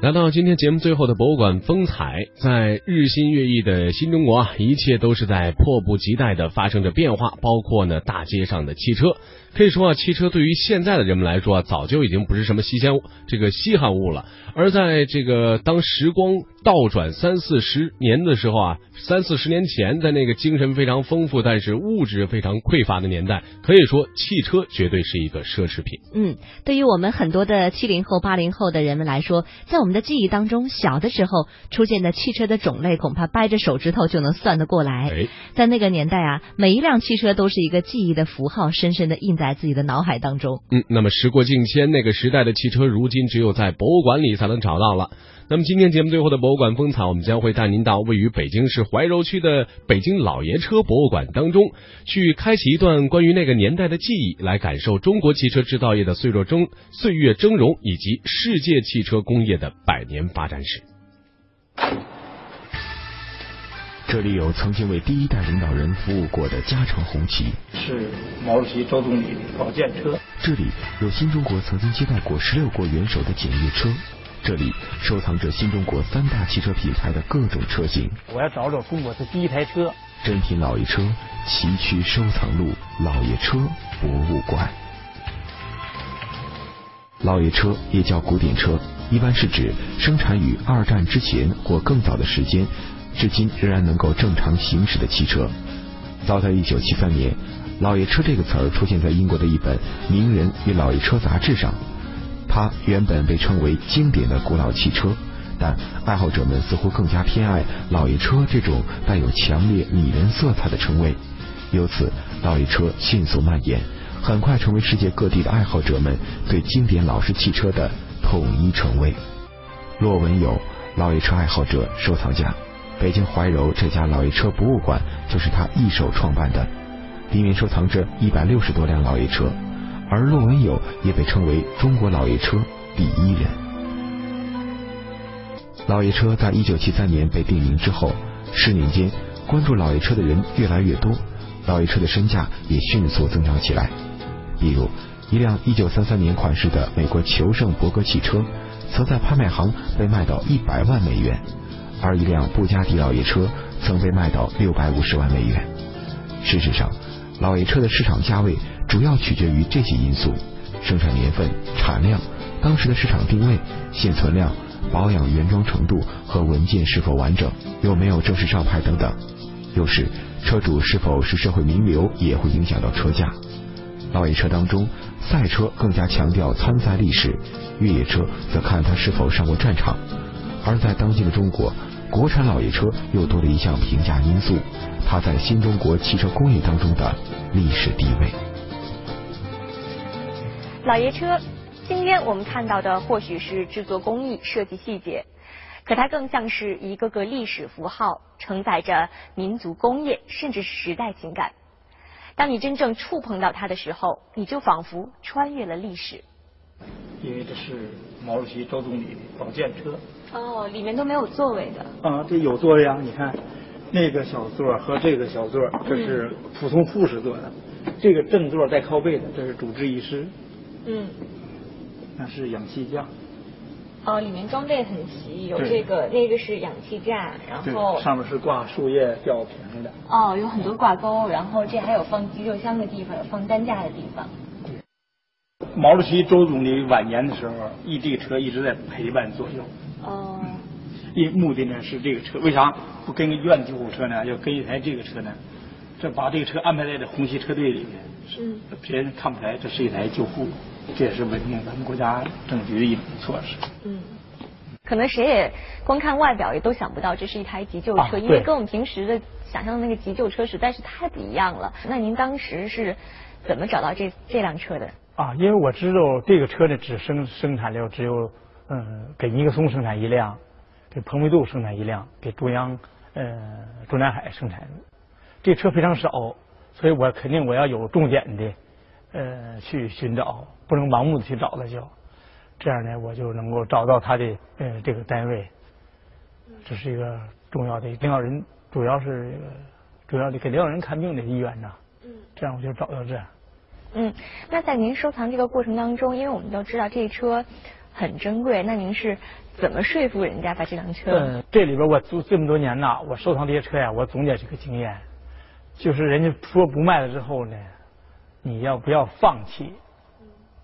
来到今天节目最后的博物馆风采，在日新月异的新中国啊，一切都是在迫不及待的发生着变化，包括呢大街上的汽车。可以说啊，汽车对于现在的人们来说啊，早就已经不是什么稀鲜这个稀罕物了。而在这个当时光倒转三四十年的时候啊，三四十年前，在那个精神非常丰富，但是物质非常匮乏的年代，可以说汽车绝对是一个奢侈品。嗯，对于我们很多的七零后、八零后的人们来说，在我们的记忆当中，小的时候出现的汽车的种类，恐怕掰着手指头就能算得过来。哎，在那个年代啊，每一辆汽车都是一个记忆的符号，深深的印在自己的脑海当中。嗯，那么时过境迁，那个时代的汽车，如今只有在博物馆里才能找到了。那么今天节目最后的博物馆风采，我们将会带您到位于北京市怀柔区的北京老爷车博物馆当中，去开启一段关于那个年代的记忆，来感受中国汽车制造业的岁月峥岁月峥嵘，以及世界汽车工业的百年发展史。这里有曾经为第一代领导人服务过的加长红旗，是毛主席、周总理保荐车。这里有新中国曾经接待过十六国元首的检阅车，这里收藏着新中国三大汽车品牌的各种车型。我要找找中国的第一台车。珍品老爷车崎岖收藏路，老爷车博物馆。老爷车也叫古典车，一般是指生产于二战之前或更早的时间。至今仍然能够正常行驶的汽车。早在一九七三年，“老爷车”这个词儿出现在英国的一本《名人与老爷车》杂志上。它原本被称为经典的古老汽车，但爱好者们似乎更加偏爱“老爷车”这种带有强烈拟人色彩的称谓。由此，“老爷车”迅速蔓延，很快成为世界各地的爱好者们对经典老式汽车的统一称谓。骆文友，老爷车爱好者、收藏家。北京怀柔这家老爷车博物馆就是他一手创办的，里面收藏着一百六十多辆老爷车，而骆文友也被称为中国老爷车第一人。老爷车在一九七三年被定名之后，十年间关注老爷车的人越来越多，老爷车的身价也迅速增长起来。比如，一辆一九三三年款式的美国求胜伯格汽车，曾在拍卖行被卖到一百万美元。而一辆布加迪老爷车曾被卖到六百五十万美元。事实上，老爷车的市场价位主要取决于这些因素：生产年份、产量、当时的市场定位、现存量、保养原装程度和文件是否完整、有没有正式上牌等等。有时，车主是否是社会名流也会影响到车价。老爷车当中，赛车更加强调参赛历史，越野车则看他是否上过战场。而在当今的中国，国产老爷车又多了一项评价因素，它在新中国汽车工业当中的历史地位。老爷车，今天我们看到的或许是制作工艺、设计细节，可它更像是一个个历史符号，承载着民族工业甚至时代情感。当你真正触碰到它的时候，你就仿佛穿越了历史。因为这是毛主席、周总理的保健车。哦，里面都没有座位的。啊，这有座位啊！你看，那个小座和这个小座，这是普通护士坐的。这个正座带靠背的，这是主治医师。嗯。那是氧气架。哦，里面装备很齐，有这个，那个是氧气架，然后上面是挂树叶吊瓶的。哦，有很多挂钩，然后这还有放急救箱的地方，有放担架的地方。毛主席、周总理晚年的时候，一这个车一直在陪伴左右。哦。一目的呢是这个车，为啥不跟个院救护车呢？要跟一台这个车呢？这把这个车安排在这红旗车队里面，是别人看不出来这是一台救护，这也是稳定咱们国家政局的一种措施。嗯。可能谁也光看外表也都想不到这是一台急救车，因为跟我们平时的想象的那个急救车实在是太不一样了。那您当时是怎么找到这这辆车的？啊，因为我知道这个车呢，只生生产了只有，嗯，给尼克松生产一辆，给蓬佩杜生产一辆，给中央，呃，中南海生产，这车非常少，所以我肯定我要有重点的，呃，去寻找，不能盲目的去找了就，这样呢，我就能够找到他的，呃，这个单位，这是一个重要的领导人，主要是主要的给领导人看病的医院呐，嗯，这样我就找到这。嗯，那在您收藏这个过程当中，因为我们都知道这车很珍贵。那您是怎么说服人家把这辆车？嗯，这里边我做这么多年呐，我收藏这些车呀，我总结这个经验，就是人家说不卖了之后呢，你要不要放弃？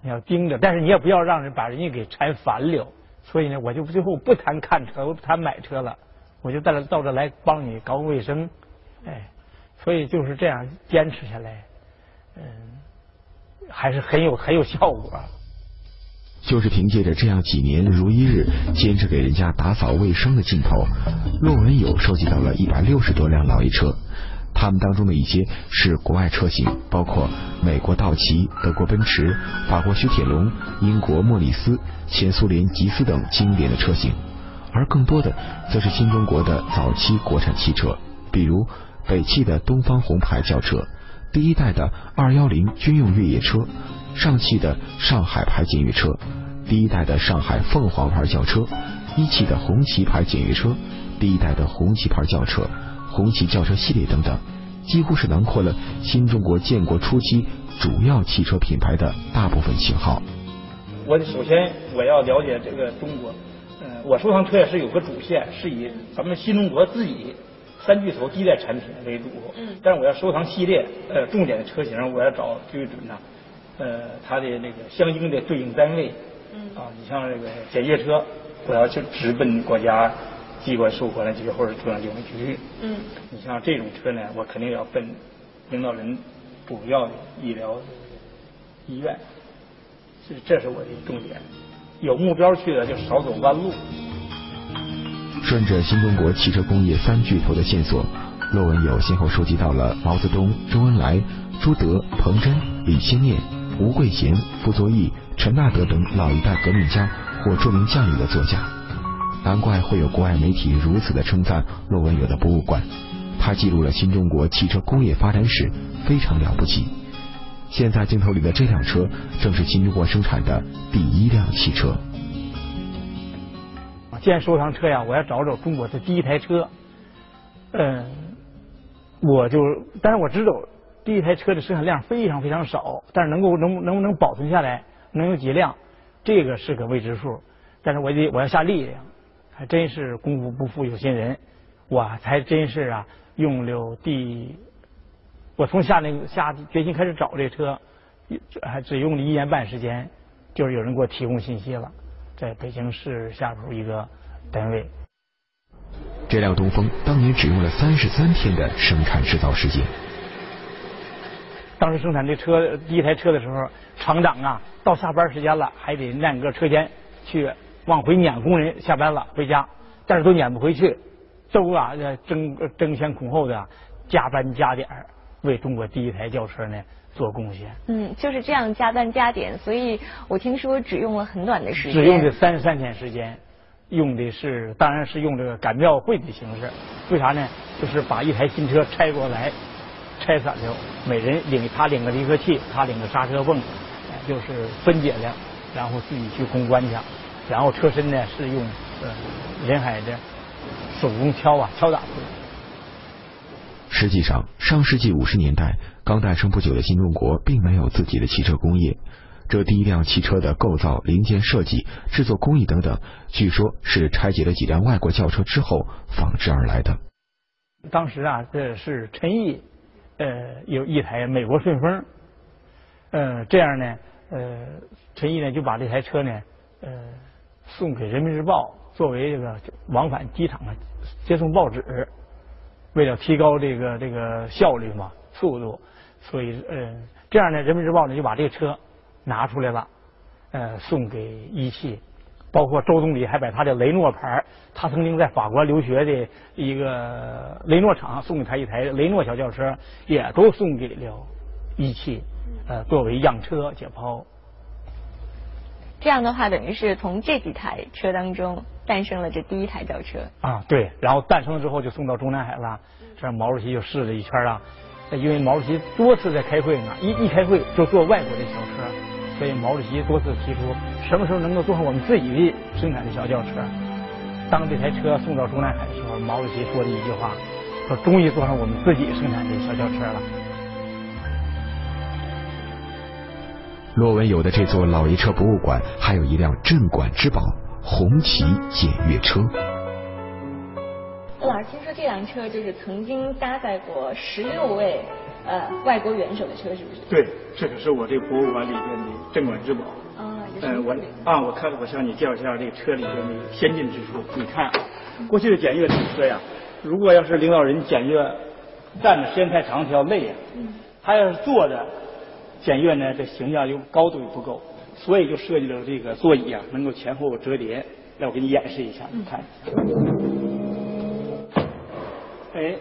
你要盯着，但是你也不要让人把人家给拆烦了。所以呢，我就最后不谈看车，我不谈买车了，我就到这到这来帮你搞卫生，哎，所以就是这样坚持下来，嗯，还是很有很有效果。就是凭借着这样几年如一日坚持给人家打扫卫生的劲头，骆文友收集到了一百六十多辆老爷车。他们当中的一些是国外车型，包括美国道奇、德国奔驰、法国雪铁龙、英国莫里斯、前苏联吉斯等经典的车型，而更多的则是新中国的早期国产汽车，比如北汽的东方红牌轿车、第一代的二幺零军用越野车、上汽的上海牌检阅车、第一代的上海凤凰牌轿车、一汽的红旗牌检阅车、第一代的红旗牌轿车。红旗轿车系列等等，几乎是囊括了新中国建国初期主要汽车品牌的大部分型号。我首先我要了解这个中国，嗯，我收藏车也是有个主线，是以咱们新中国自己三巨头第一代产品为主。嗯。但是我要收藏系列，呃，重点的车型我要找最准的，呃，它的那个相应的对应单位。嗯。啊，你像这个检阅车，我要去直奔国家。机关授权的局或者中央警卫局，嗯，你像这种车呢，我肯定要奔领导人主要的医疗医院，这这是我的重点。有目标去的就少走弯路。顺着新中国汽车工业三巨头的线索，骆文友先后收集到了毛泽东、周恩来、朱德、彭真、李先念、吴桂贤、傅作义、陈纳德等老一代革命家或著名将领的座驾。难怪会有国外媒体如此的称赞骆文友的博物馆，它记录了新中国汽车工业发展史，非常了不起。现在镜头里的这辆车，正是新中国生产的第一辆汽车。既然收藏车呀，我要找找中国的第一台车。嗯，我就，但是我知道第一台车的生产量非常非常少，但是能够能能不能保存下来，能有几辆，这个是个未知数。但是我得我要下力量。还真是功夫不负有心人，我才真是啊用了第，我从下那个下决心开始找这车，还只用了一年半时间，就是有人给我提供信息了，在北京市下属一个单位。这辆东风当年只用了三十三天的生产制造时间。当时生产这车第一台车的时候，厂长啊到下班时间了，还得按个车间去。往回撵工人下班了回家，但是都撵不回去，都啊争争先恐后的加班加点为中国第一台轿车呢做贡献。嗯，就是这样加班加点，所以我听说只用了很短的时间，只用的三十三天时间，用的是当然是用这个赶庙会的形式。为啥呢？就是把一台新车拆过来，拆散了，每人领他领个离合器，他领个刹车泵，就是分解了，然后自己去攻关去。然后车身呢是用呃临海的手工敲啊敲打出来。实际上，上世纪五十年代刚诞生不久的新中国并没有自己的汽车工业，这第一辆汽车的构造、零件设计、制作工艺等等，据说是拆解了几辆外国轿车之后仿制而来的。当时啊，这是陈毅呃有一台美国顺风，呃这样呢呃陈毅呢就把这台车呢呃。送给人民日报作为这个往返机场的接送报纸，为了提高这个这个效率嘛速度，所以呃这样呢人民日报呢就把这个车拿出来了，呃送给一汽，包括周总理还把他的雷诺牌，他曾经在法国留学的一个雷诺厂送给他一台雷诺小轿车，也都送给了一汽，呃作为样车解剖。这样的话，等于是从这几台车当中诞生了这第一台轿车啊，对，然后诞生了之后就送到中南海了，这毛主席就试了一圈啊，因为毛主席多次在开会呢，一一开会就坐外国的小车，所以毛主席多次提出什么时候能够坐上我们自己的生产的小轿车。当这台车送到中南海的时候，毛主席说的一句话，说终于坐上我们自己生产的小轿车了。骆文有的这座老爷车博物馆还有一辆镇馆之宝——红旗检阅车。老师，听说这辆车就是曾经搭载过十六位呃外国元首的车，是不是？对，这可是我这博物馆里边的镇馆之宝。啊，呃，我啊，我看，我向你介绍一下这个车里边的先进之处。你看，过去的检阅这个车呀，如果要是领导人检阅，站的时间太长，他要累呀。嗯。他要是坐着检阅呢，这形象又高度又不够，所以就设计了这个座椅啊，能够前后折叠。来，我给你演示一下，你看。哎，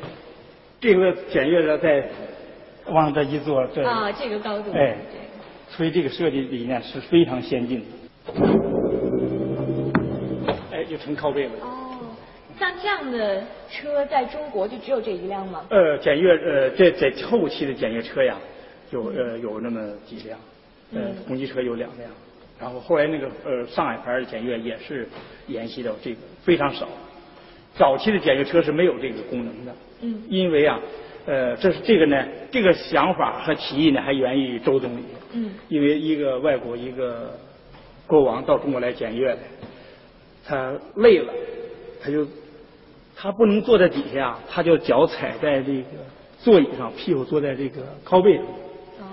这个检阅的在往这一坐，这啊，这个高度，哎，所以这个设计理念是非常先进的。哎，就成靠背了。哦，像这样的车在中国就只有这一辆吗？呃，检阅呃，这在后期的检阅车呀，有呃有那么几辆，呃，公机车有两辆，然后后来那个呃上海牌的检阅也是沿袭到这个非常少。早期的检阅车是没有这个功能的，嗯，因为啊，呃，这是这个呢，这个想法和提议呢还源于周总理，嗯，因为一个外国一个国王到中国来检阅来，他累了，他就他不能坐在底下，他就脚踩在这个座椅上，屁股坐在这个靠背上，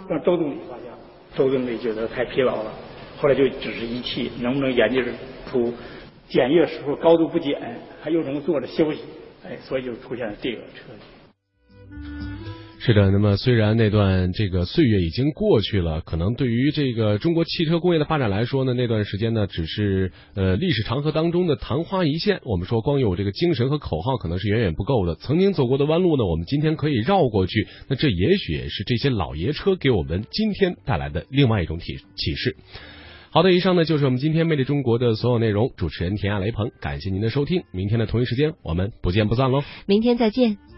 让周总理发现了，周总理觉得太疲劳了，后来就只是仪器能不能研究出。检阅时候高度不减，还又能坐着休息，哎，所以就出现了这个车。是的，那么虽然那段这个岁月已经过去了，可能对于这个中国汽车工业的发展来说呢，那段时间呢只是呃历史长河当中的昙花一现。我们说光有这个精神和口号可能是远远不够的。曾经走过的弯路呢，我们今天可以绕过去。那这也许是这些老爷车给我们今天带来的另外一种启启示。好的，以上呢就是我们今天魅力中国的所有内容。主持人田亚雷鹏，感谢您的收听。明天的同一时间，我们不见不散喽！明天再见。